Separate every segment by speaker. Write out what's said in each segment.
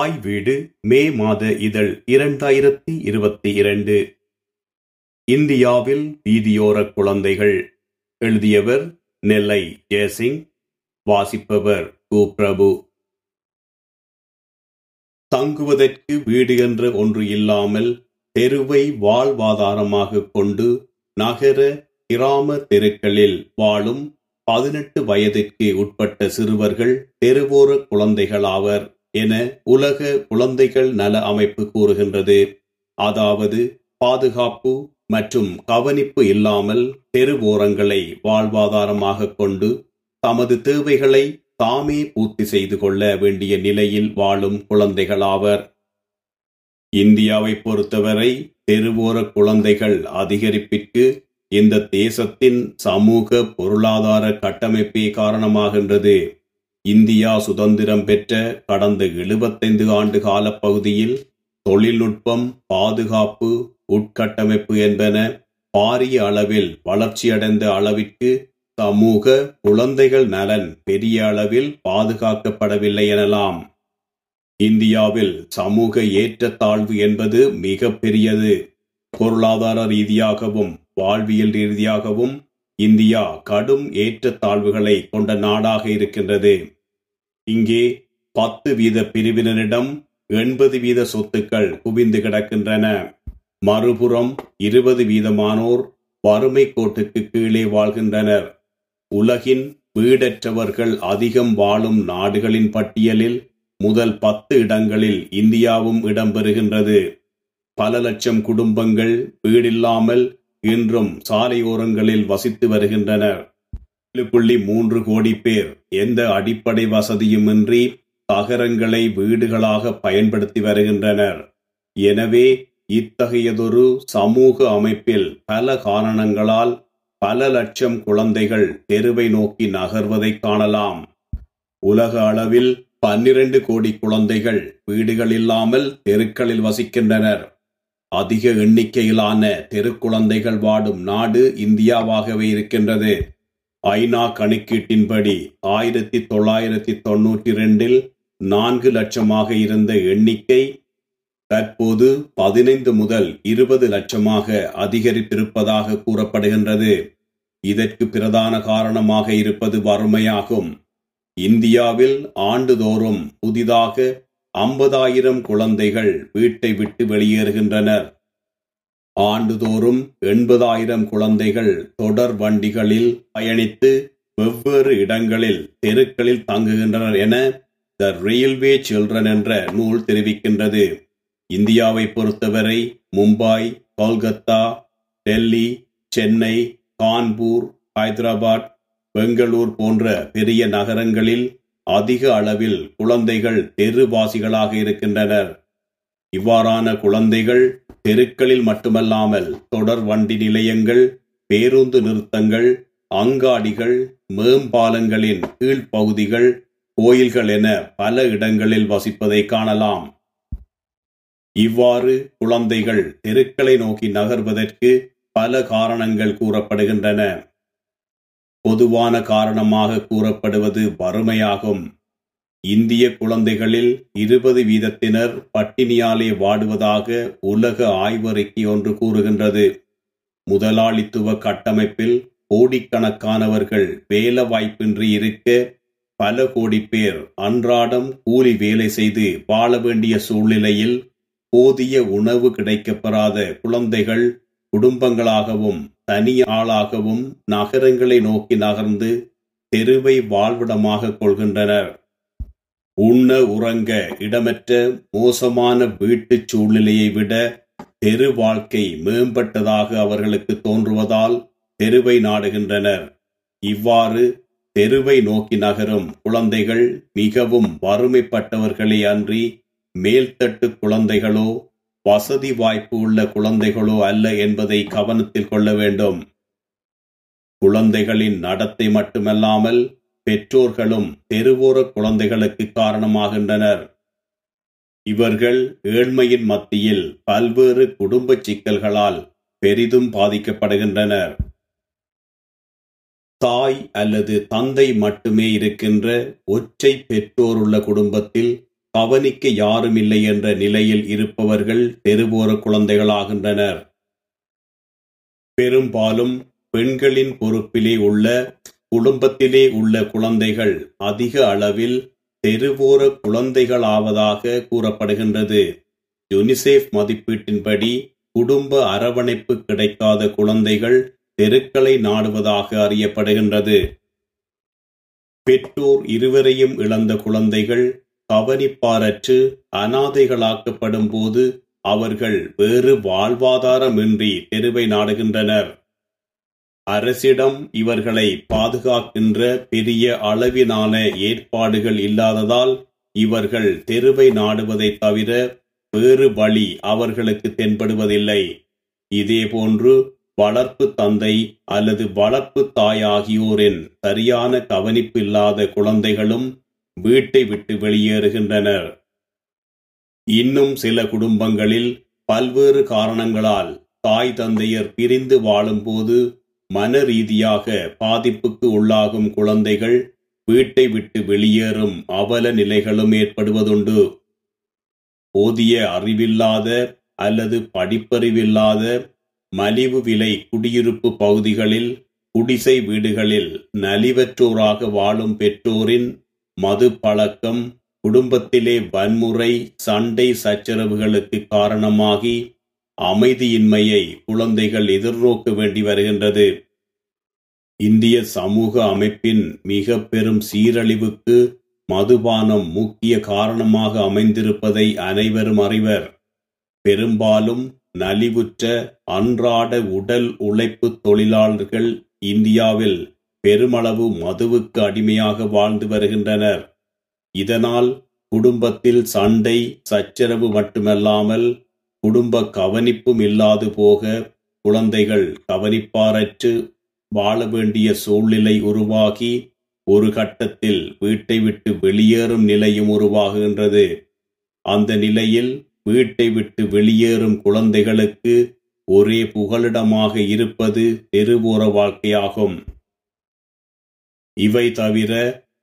Speaker 1: தாய் வீடு மே மாத இதழ் இரண்டாயிரத்தி இருபத்தி இரண்டு. இந்தியாவில் வீதியோர குழந்தைகள். எழுதியவர் நெல்லை ஜெயசிங் வாசிப்பவர் கு பிரபு தங்குவதற்கு வீடு என்ற ஒன்று இல்லாமல் தெருவை வாழ்வாதாரமாக கொண்டு நகர கிராம தெருக்களில் வாழும் பதினெட்டு வயதிற்கு உட்பட்ட சிறுவர்கள் தெருவோர குழந்தைகளாவர். என உலக குழந்தைகள் நல அமைப்பு கூறுகின்றது. அதாவது பாதுகாப்பு மற்றும் கவனிப்பு இல்லாமல் தெருவோரங்களை வாழ்வாதாரமாக கொண்டு தமது தேவைகளை தாமே பூர்த்தி செய்து கொள்ள வேண்டிய நிலையில் வாழும் குழந்தைகளாவர். இந்தியாவை பொறுத்தவரை தெருவோர குழந்தைகள் அதிகரிப்பிற்கு இந்த தேசத்தின் சமூக பொருளாதார கட்டமைப்பே காரணமாகின்றது. இந்தியா சுதந்திரம் பெற்ற கடந்த எழுபத்தைந்து ஆண்டு கால பகுதியில் தொழில்நுட்பம் பாதுகாப்பு உட்கட்டமைப்பு என்பன பாரிய அளவில் வளர்ச்சியடைந்த அளவிற்கு சமூக குழந்தைகள் நலன் பெரிய அளவில் பாதுகாக்கப்படவில்லை எனலாம். இந்தியாவில் சமூக ஏற்றத்தாழ்வு என்பது மிக பெரியது. பொருளாதார ரீதியாகவும் வாழ்வியல் ரீதியாகவும் இந்தியா கடும் ஏற்றத்தாழ்வுகளை கொண்ட நாடாக இருக்கின்றது. இங்கே பத்து வீத பிரிவினரிடம் எண்பது வீத சொத்துக்கள் குவிந்து கிடக்கின்றன. மறுபுறம் இருபது வீதமானோர் வறுமை கோட்டுக்கு கீழே வாழ்கின்றனர். உலகின் வீடற்றவர்கள் அதிகம் வாழும் நாடுகளின் பட்டியலில் முதல் பத்து இடங்களில் இந்தியாவும் இடம்பெறுகின்றது. பல லட்சம் குடும்பங்கள் வீடில்லாமல் இன்றும் சாலையோரங்களில் வசித்து வருகின்றனர். ஏழு புள்ளி மூன்று கோடி பேர் எந்த அடிப்படை வசதியுமின்றி தகரங்களை வீடுகளாக பயன்படுத்தி வருகின்றனர். எனவே இத்தகையதொரு சமூக அமைப்பில் பல காரணங்களால் பல லட்சம் குழந்தைகள் தெருவை நோக்கி நகர்வதை காணலாம். உலக அளவில் பன்னிரண்டு கோடி குழந்தைகள் வீடுகள் இல்லாமல் தெருக்களில் வசிக்கின்றனர். அதிக எண்ணிக்கையிலான தெருக்குழந்தைகள் வாடும் நாடு இந்தியாவாகவே இருக்கின்றது. ஐநா கணக்கீட்டின்படி ஆயிரத்தி தொள்ளாயிரத்தி தொன்னூற்றி இரண்டில் நான்கு லட்சமாக இருந்த எண்ணிக்கை தற்போது பதினைந்து முதல் இருபது லட்சமாக அதிகரித்திருப்பதாக கூறப்படுகின்றது. இதற்கு பிரதான காரணமாக இருப்பது வறுமையாகும். இந்தியாவில் ஆண்டுதோறும் புதிதாக ஐம்பதாயிரம் குழந்தைகள் வீட்டை விட்டு வெளியேறுகின்றனர். ஆண்டுதோறும் எண்பதாயிரம் குழந்தைகள் தொடர் வண்டிகளில் பயணித்து வெவ்வேறு இடங்களில் தெருக்களில் தங்குகின்றனர் என த ரயில்வே சில்ட்ரன் என்ற நூல் தெரிவிக்கின்றது. இந்தியாவை பொறுத்தவரை மும்பாய் கொல்கத்தா டெல்லி சென்னை கான்பூர் ஹைதராபாத் பெங்களூர் போன்ற பெரிய நகரங்களில் அதிக அளவில் குழந்தைகள் தெருவாசிகளாக இருக்கின்றனர். இவ்வாறான குழந்தைகள் தெருக்களில் மட்டுமல்லாமல் தொடர் வண்டி நிலையங்கள் பேருந்து நிறுத்தங்கள் அங்காடிகள் மேம்பாலங்களின் கீழ்ப்பகுதிகள் கோயில்கள் என பல இடங்களில் வசிப்பதை காணலாம். இவ்வாறு குழந்தைகள் தெருக்களை நோக்கி நகர்வதற்கு பல காரணங்கள் கூறப்படுகின்றன. பொதுவான காரணமாக கூறப்படுவது வறுமையாகும். இந்திய குழந்தைகளில் இருபது வீதத்தினர் பட்டினியாலே வாடுவதாக உலக ஆய்வறிக்கை ஒன்று கூறுகின்றது. முதலாளித்துவ கட்டமைப்பில் கோடிக்கணக்கானவர்கள் வேலை வாய்ப்பின்றி இருக்க பல கோடி பேர் அன்றாடம் கூலி வேலை செய்து வாழ வேண்டிய சூழ்நிலையில் போதிய உணவு கிடைக்கப்பெறாத குழந்தைகள் குடும்பங்களாகவும் தனி ஆளாகவும் நகரங்களை நோக்கி நகர்ந்து தெருவை வாழ்விடமாக கொள்கின்றனர். உண்ண உறங்க இடமற்ற மோசமான வீட்டுச் சூழ்நிலையை விட தெரு வாழ்க்கை மேம்பட்டதாக அவர்களுக்கு தோன்றுவதால் தெருவை நாடுகின்றனர். இவ்வாறு தெருவை நோக்கி நகரும் குழந்தைகள் மிகவும் வறுமைப்பட்டவர்களே அன்றி மேல்தட்டு குழந்தைகளோ வசதி வாய்ப்பு உள்ள குழந்தைகளோ அல்ல என்பதை கவனத்தில் கொள்ள வேண்டும். குழந்தைகளின் நடத்தை மட்டுமல்லாமல் பெற்றோர்களும் தெருவோர குழந்தைகளுக்கு காரணமாகின்றனர். இவர்கள் ஏழ்மையின் மத்தியில் பல்வேறு குடும்ப சிக்கல்களால் பெரிதும் பாதிக்கப்படுகின்றனர். தாய் அல்லது தந்தை மட்டுமே இருக்கின்ற ஒற்றை பெற்றோருள்ள குடும்பத்தில் கவனிக்க யாரும் இல்லை என்ற நிலையில் இருப்பவர்கள் தெருவோர குழந்தைகளாகின்றனர். பெரும்பாலும் பெண்களின் பொறுப்பிலே உள்ள குடும்பத்திலே உள்ள குழந்தைகள் அதிக அளவில் தெருவோர குழந்தைகளாவதாக கூறப்படுகின்றது. யுனிசெஃப் மதிப்பீட்டின்படி குடும்ப அரவணைப்பு கிடைக்காத குழந்தைகள் தெருக்களை நாடுவதாக அறியப்படுகின்றது. பெற்றோர் இருவரையும் இழந்த குழந்தைகள் கவனிப்பாரற்று அனாதைகளாக்கப்படும் போது அவர்கள் வேறு வாழ்வாதாரமின்றி தெருவை நாடுகின்றனர். அரசிடம் இவர்களை பாதுகாக்கின்ற பெரிய அளவிலான ஏற்பாடுகள் இல்லாததால் இவர்கள் தெருவை நாடுவதைத் தவிர வேறு வழி அவர்களுக்கு தென்படுவதில்லை. இதேபோன்று வளர்ப்பு தந்தை அல்லது வளர்ப்பு தாய் ஆகியோரின் சரியான கவனிப்பு இல்லாத குழந்தைகளும் வீட்டை விட்டு வெளியேறுகின்றனர். இன்னும் சில குடும்பங்களில் பல்வேறு காரணங்களால் தாய் தந்தையர் பிரிந்து வாழும்போது மன ரீதியாக பாதிப்புக்கு உள்ளாகும் குழந்தைகள் வீட்டை விட்டு வெளியேறும் அவல நிலைகளும் ஏற்படுவதுண்டு. போதிய அறிவில்லாத அல்லது படிப்பறிவில்லாத மலிவு விலை குடியிருப்பு பகுதிகளில் குடிசை வீடுகளில் நலிவற்றோராக வாழும் பெற்றோரின் மது பழக்கம் குடும்பத்திலே வன்முறை சண்டை சச்சரவுகளுக்கு காரணமாகி அமைதியின்மையை குழந்தைகள் எதிர்நோக்க வேண்டி வருகின்றது. இந்திய சமூக அமைப்பின் மிக பெரும் சீரழிவுக்கு மதுபானம் முக்கிய காரணமாக அமைந்திருப்பதை அனைவரும் அறிவர். பெரும்பாலும் நலிவுற்ற அன்றாட உடல் உழைப்பு தொழிலாளர்கள் இந்தியாவில் பெருமளவு மதுவுக்கு அடிமையாக வாழ்ந்து வருகின்றனர். இதனால் குடும்பத்தில் சண்டை சச்சரவு மட்டுமல்லாமல் குடும்ப கவனிப்பும் இல்லாது போக குழந்தைகள் கவனிப்பாரற்று வாழ வேண்டிய சூழ்நிலை உருவாகி ஒரு கட்டத்தில் வீட்டை விட்டு வெளியேறும் நிலையும் உருவாகுகின்றது. அந்த நிலையில் வீட்டை விட்டு வெளியேறும் குழந்தைகளுக்கு ஒரே புகலிடமாக இருப்பது தெருவோர வாழ்க்கையாகும். இவை தவிர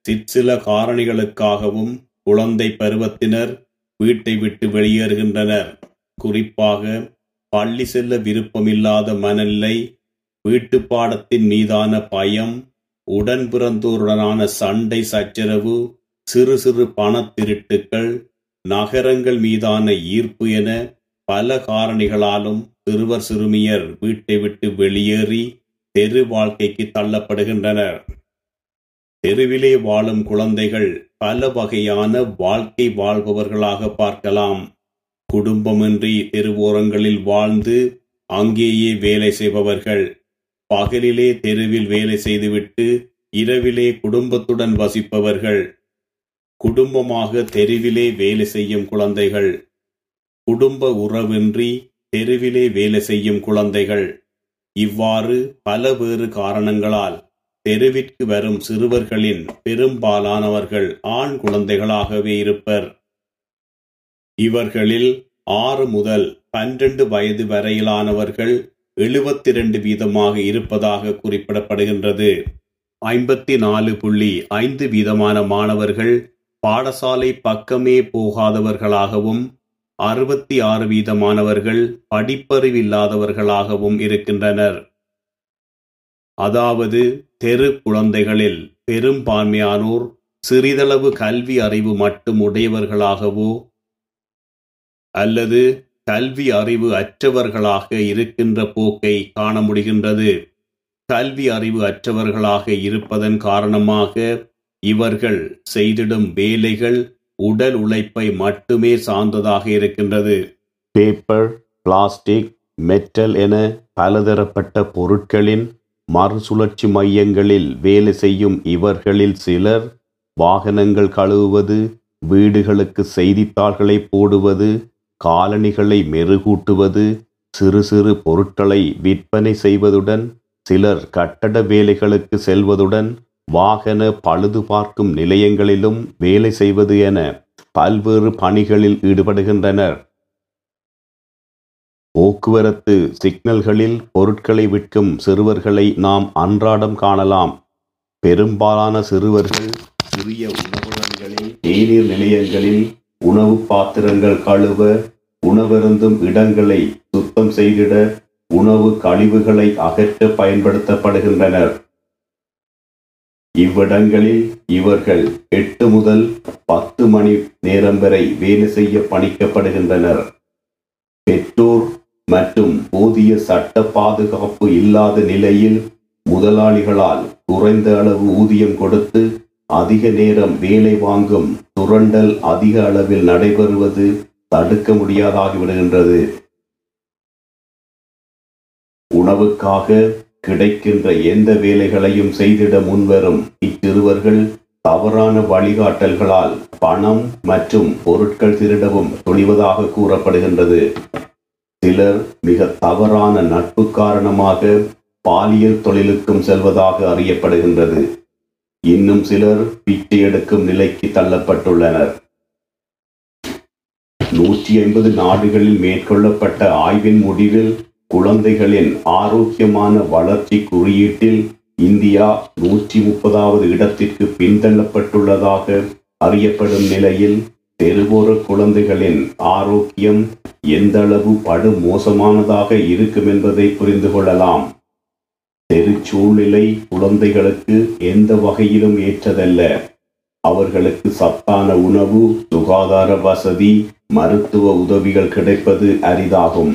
Speaker 1: சிற்சில காரணிகளுக்காகவும் குழந்தை பருவத்தினர் வீட்டை விட்டு வெளியேறுகின்றனர். குறிப்பாக பள்ளி செல்ல விருப்பமில்லாத மனநிலை வீட்டு பாடத்தின் மீதான பயம் உடன் பிறந்தோருடனான சண்டை சச்சரவு சிறு சிறு பணத் திருட்டுக்கள் நகரங்கள் மீதான ஈர்ப்பு என பல காரணிகளாலும் சிறுவர் சிறுமியர் வீட்டை விட்டு வெளியேறி தெரு வாழ்க்கைக்கு தள்ளப்படுகின்றனர். தெருவிலே வாழும் குழந்தைகள் பல வகையான வாழ்க்கை வாழ்பவர்களாக பார்க்கலாம். குடும்பமின்றி தெருவோரங்களில் வாழ்ந்து அங்கேயே வேலை செய்பவர்கள். பகலிலே தெருவில் வேலை செய்துவிட்டு இரவிலே குடும்பத்துடன் வசிப்பவர்கள். குடும்பமாக தெருவிலே வேலை செய்யும் குழந்தைகள். குடும்ப உறவின்றி தெருவிலே வேலை செய்யும் குழந்தைகள். இவ்வாறு பல வேறு காரணங்களால் தெருவிற்கு வரும் சிறுவர்களின் பெரும்பாலானவர்கள் ஆண் குழந்தைகளாகவே இருப்பர். இவர்களில் ஆறு முதல் பன்னிரண்டு வயது வரையிலானவர்கள் எழுபத்தி இரண்டு வீதமாக இருப்பதாக குறிப்பிடப்படுகின்றது. ஐம்பத்தி நாலு புள்ளி ஐந்து வீதமான மாணவர்கள் பாடசாலை பக்கமே போகாதவர்களாகவும் அறுபத்தி ஆறு வீதமானவர்கள் படிப்பறிவில்லாதவர்களாகவும் இருக்கின்றனர். அதாவது தெரு குழந்தைகளில் பெரும்பான்மையானோர் சிறிதளவு கல்வி அறிவு மட்டும் உடையவர்களாகவோ அல்லது கல்வி அறிவு அற்றவர்களாக இருக்கின்ற போக்கை காண முடிகின்றது. கல்வி அறிவு அற்றவர்களாக இருப்பதன் காரணமாக இவர்கள் செய்திடும் வேலைகள் உடல் உழைப்பை மட்டுமே சார்ந்ததாக இருக்கின்றது. பேப்பர் பிளாஸ்டிக் மெட்டல் என பலதரப்பட்ட பொருட்களின் மறுசுழற்சி மையங்களில் வேலை செய்யும் இவர்களில் சிலர் வாகனங்கள் கழுவுவது வீடுகளுக்கு செய்தித்தாள்களை போடுவது காலணிகளை மெருகூட்டுவது சிறு சிறு பொருட்களை விற்பனை செய்வதுடன் சிலர் கட்டட வேலைகளுக்கு செல்வதுடன் வாகன பழுது பார்க்கும் நிலையங்களிலும் வேலை செய்வது என பல்வேறு பணிகளில் ஈடுபடுகின்றனர். போக்குவரத்து சிக்னல்களில் பொருட்களை விற்கும் சிறுவர்களை நாம் அன்றாடம் காணலாம். பெரும்பாலான சிறுவர்கள் சிறிய உணவகங்களில் தேநீர் நிலையங்களில் உணவு பாத்திரங்கள் கழுவ உணவருந்தும் இடங்களை சுத்தம் செய்திட உணவு கழிவுகளை அகற்ற பயன்படுத்தப்படுகின்றனர். இவ்விடங்களில் இவர்கள் எட்டு முதல் பத்து மணி நேரம் வரை வேலை செய்ய பணிக்கப்படுகின்றனர். பெற்றோர் மற்றும் போதிய சட்ட பாதுகாப்பு இல்லாத நிலையில் முதலாளிகளால் குறைந்த அளவு ஊதியம் கொடுத்து அதிக நேரம் வேலை வாங்கும் சுரண்டல் அதிக அளவில் நடைபெறுவது தடுக்க முடியாதாகிவிடுகின்றது உணவுக்காக கிடைக்கின்ற எந்த வேலைகளையும் செய்திட முன்வரும் இச்சிறுவர்கள் தவறான வழிகாட்டல்களால் பணம் மற்றும் பொருட்கள் திருடவும் துணிவதாக கூறப்படுகின்றது. சிலர் மிக தவறான நட்பு காரணமாக பாலியல் தொழிலுக்கும் செல்வதாக அறியப்படுகின்றது. இன்னும் சிலர் பிச்சை எடுக்கும் நிலைக்கு தள்ளப்பட்டுள்ளனர். நூற்றி ஐம்பது நாடுகளில் மேற்கொள்ளப்பட்ட ஆய்வின் முடிவில் குழந்தைகளின் ஆரோக்கியமான வளர்ச்சி குறியீட்டில் இந்தியா நூற்றி முப்பதாவது இடத்திற்கு பின்தள்ளப்பட்டுள்ளதாக அறியப்படும் நிலையில் தெருவோர குழந்தைகளின் ஆரோக்கியம் எந்த அளவு படு மோசமானதாக இருக்கும் என்பதை புரிந்து கொள்ளலாம். தெரு சூழ்நிலை குழந்தைகளுக்கு எந்த வகையிலும் ஏற்றதல்ல. அவர்களுக்கு சத்தான உணவு சுகாதார வசதி மருத்துவ உதவிகள் கிடைப்பது அரிதாகும்.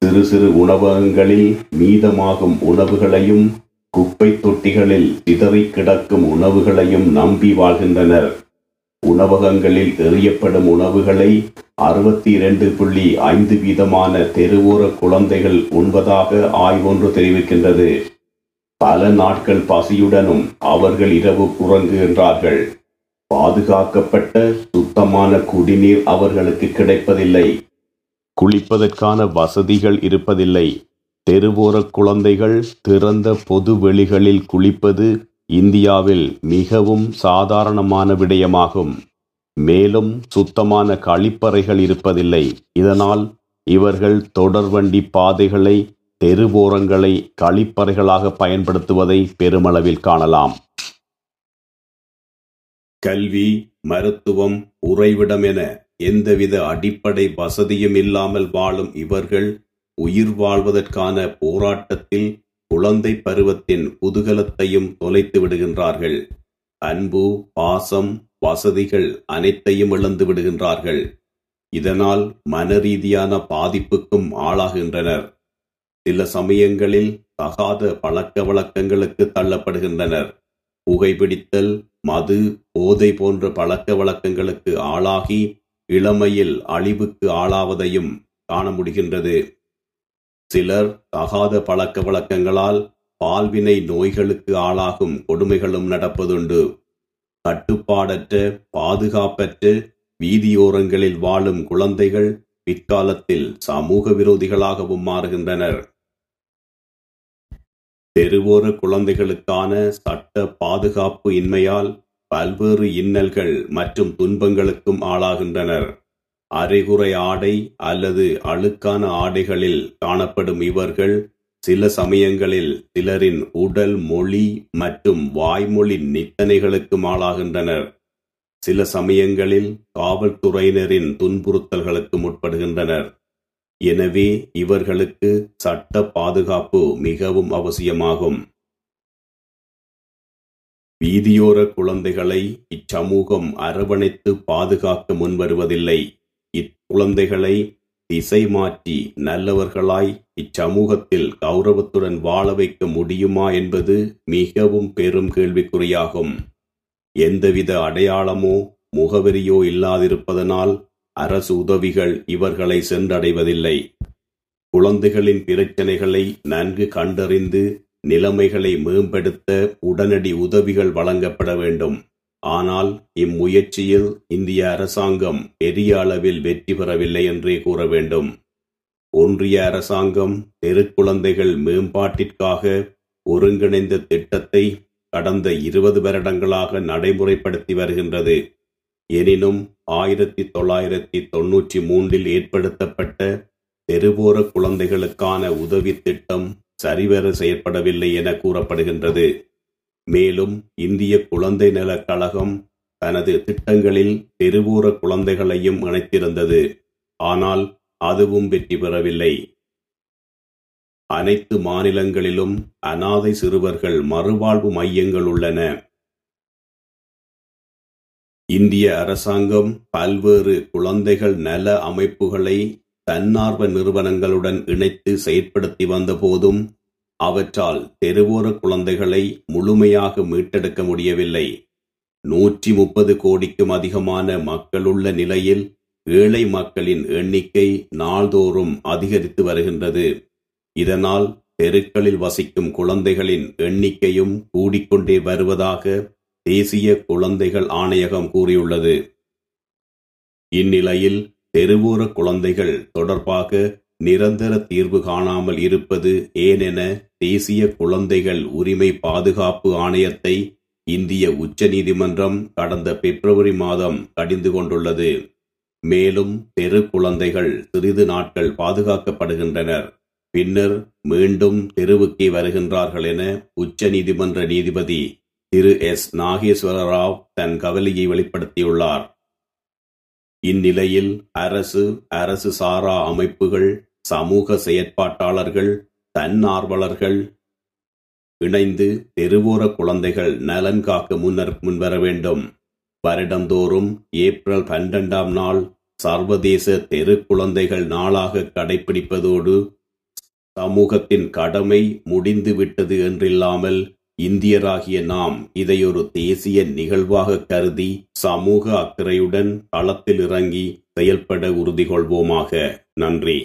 Speaker 1: சிறு சிறு உணவகங்களில் மீதமாகும் உணவுகளையும் குப்பை தொட்டிகளில் சிதறி கிடக்கும் உணவுகளையும் நம்பி வாழ்கின்றனர். உணவகங்களில் எறியப்படும் உணவுகளை அறுபத்தி இரண்டு புள்ளி ஐந்து வீதமான தெருவோர குழந்தைகள் உண்பதாக ஆய்வொன்று தெரிவிக்கின்றது. பல நாட்கள் பசியுடனும் அவர்கள் இரவு உறங்குகின்றார்கள் பாதுகாக்கப்பட்ட சுத்தமான குடிநீர் அவர்களுக்கு கிடைப்பதில்லை. குளிப்பதற்கான வசதிகள் இருப்பதில்லை. தெருவோர குழந்தைகள் திறந்த பொது வெளிகளில் குளிப்பது இந்தியாவில் மிகவும் சாதாரணமான விடயமாகும். மேலும் சுத்தமான கழிப்பறைகள் இருப்பதில்லை. இதனால் இவர்கள் தொடர்வண்டி பாதைகளை தெருவோரங்களை கழிப்பறைகளாக பயன்படுத்துவதை பெருமளவில் காணலாம். கல்வி மருத்துவம் உறைவிடம் என எந்தவித அடிப்படை வசதியும் இல்லாமல் வாழும் இவர்கள் உயிர் வாழ்வதற்கான போராட்டத்தில் குழந்தை பருவத்தின் குதூகலத்தையும் தொலைத்து விடுகின்றார்கள். அன்பு பாசம் வசதிகள் அனைத்தையும் இழந்து விடுகின்றார்கள். இதனால் மனரீதியான பாதிப்புக்கும் ஆளாகின்றனர். சில சமயங்களில் தகாத பழக்க வழக்கங்களுக்கு தள்ளப்படுகின்றனர். புகைப்பிடித்தல் மது போதை போன்ற பழக்க வழக்கங்களுக்கு ஆளாகி இளமையில் அழிவுக்கு ஆளாவதையும் காண முடிகின்றது. சிலர் தகாத பழக்க வழக்கங்களால் பால்வினை நோய்களுக்கு ஆளாகும் கொடுமைகளும் நடப்பதுண்டு. கட்டுப்பாடற்ற பாதுகாப்பற்ற வீதியோரங்களில் வாழும் குழந்தைகள் பிற்காலத்தில் சமூக விரோதிகளாகவும் மாறுகின்றனர். தெருவோர குழந்தைகளுக்கான சட்ட பாதுகாப்பு இன்மையால் பல்வேறு இன்னல்கள் மற்றும் துன்பங்களுக்கும் ஆளாகின்றனர். அரைகுறை ஆடை அல்லது அழுக்கான ஆடைகளில் காணப்படும் இவர்கள் சில சமயங்களில் சிலரின் உடல் மொழி மற்றும் வாய்மொழி நித்தனைகளுக்கும் ஆளாகின்றனர் சில சமயங்களில் காவல்துறையினரின் துன்புறுத்தல்களுக்கு உட்படுகின்றனர் எனவே இவர்களுக்கு சட்ட பாதுகாப்பு மிகவும் அவசியமாகும். வீதியோர குழந்தைகளை இச்சமூகம் அரவணைத்து பாதுகாக்க முன்வருவதில்லை. குழந்தைகளை திசை மாற்றி நல்லவர்களாய் இச்சமூகத்தில் கௌரவத்துடன் வாழ வைக்க முடியுமா என்பது மிகவும் பெரும் கேள்விக்குறியாகும். எந்தவித அடையாளமோ முகவரியோ இல்லாதிருப்பதனால் அரசு உதவிகள் இவர்களை சென்றடைவதில்லை. குழந்தைகளின் பிரச்சனைகளை நன்கு கண்டறிந்து நிலைமைகளை மேம்படுத்த உடனடி உதவிகள் வழங்கப்பட வேண்டும். ஆனால் இம்முயற்சியில் இந்திய அரசாங்கம் பெரிய அளவில் வெற்றி பெறவில்லை என்றே கூற வேண்டும். ஒன்றிய அரசாங்கம் தெருக்குழந்தைகள் மேம்பாட்டிற்காக ஒருங்கிணைந்த திட்டத்தை கடந்த இருபது வருடங்களாக நடைமுறைப்படுத்தி வருகின்றது. எனினும் ஆயிரத்தி தொள்ளாயிரத்தி தொன்னூற்றி மூன்றில் ஏற்படுத்தப்பட்ட தெருவோர குழந்தைகளுக்கான உதவி திட்டம் சரிவர செயற்படவில்லை என கூறப்படுகின்றது. மேலும் இந்திய குழந்தை நலக் கழகம் தனது திட்டங்களில் தெருவோர குழந்தைகளையும் இணைத்திருந்தது. ஆனால் அதுவும் வெற்றி பெறவில்லை. அனைத்து மாநிலங்களிலும் அனாதை சிறுவர்கள் மறுவாழ்வு மையங்கள் உள்ளன. இந்திய அரசாங்கம் பல்வேறு குழந்தைகள் நல அமைப்புகளை தன்னார்வ நிறுவனங்களுடன் இணைத்து செயற்படுத்தி வந்த போதும் அவற்றால் தெருவோர குழந்தைகளை முழுமையாக மீட்டெடுக்க முடியவில்லை. நூற்றி முப்பது கோடிக்கும் அதிகமான மக்களுள்ள நிலையில் ஏழை மக்களின் எண்ணிக்கை நாள்தோறும் அதிகரித்து வருகின்றது. இதனால் தெருக்களில் வசிக்கும் குழந்தைகளின் எண்ணிக்கையும் கூடிக்கொண்டே வருவதாக தேசிய குழந்தைகள் ஆணையகம் கூறியுள்ளது. இந்நிலையில் தெருவோர குழந்தைகள் தொடர்பாக நிரந்தர தீர்வு காணாமல் இருப்பது ஏனென தேசிய குழந்தைகள் உரிமை பாதுகாப்பு ஆணையத்தை இந்திய உச்ச நீதிமன்றம் கடந்த பிப்ரவரி மாதம் கடிந்து கொண்டுள்ளது. மேலும் தெரு குழந்தைகள் சிறிது நாட்கள் பாதுகாக்கப்படுகின்றனர். பின்னர் மீண்டும் தெருவுக்கே வருகின்றார்கள் என உச்ச நீதிமன்ற நீதிபதி திரு எஸ். நாகேஸ்வர ராவ் தன் கவலையை வெளிப்படுத்தியுள்ளார். இந்நிலையில் அரசு அரசு சாரா அமைப்புகள் சமூக செயற்பாட்டாளர்கள் தன்னார்வலர்கள் இணைந்து தெருவோர குழந்தைகள் நலன் காக்க முன்னர் முன்வர வேண்டும். வருடந்தோறும் ஏப்ரல் பன்னிரெண்டாம் நாள் சர்வதேச தெரு குழந்தைகள் நாளாக கடைபிடிப்பதோடு சமூகத்தின் கடமை முடிந்துவிட்டது என்றில்லாமல் இந்தியராகிய நாம் இதை ஒரு தேசிய நிகழ்வாக கருதி சமூக அக்கறையுடன் களத்தில் இறங்கி செயல்பட உறுதி கொள்வோமாக நன்றி.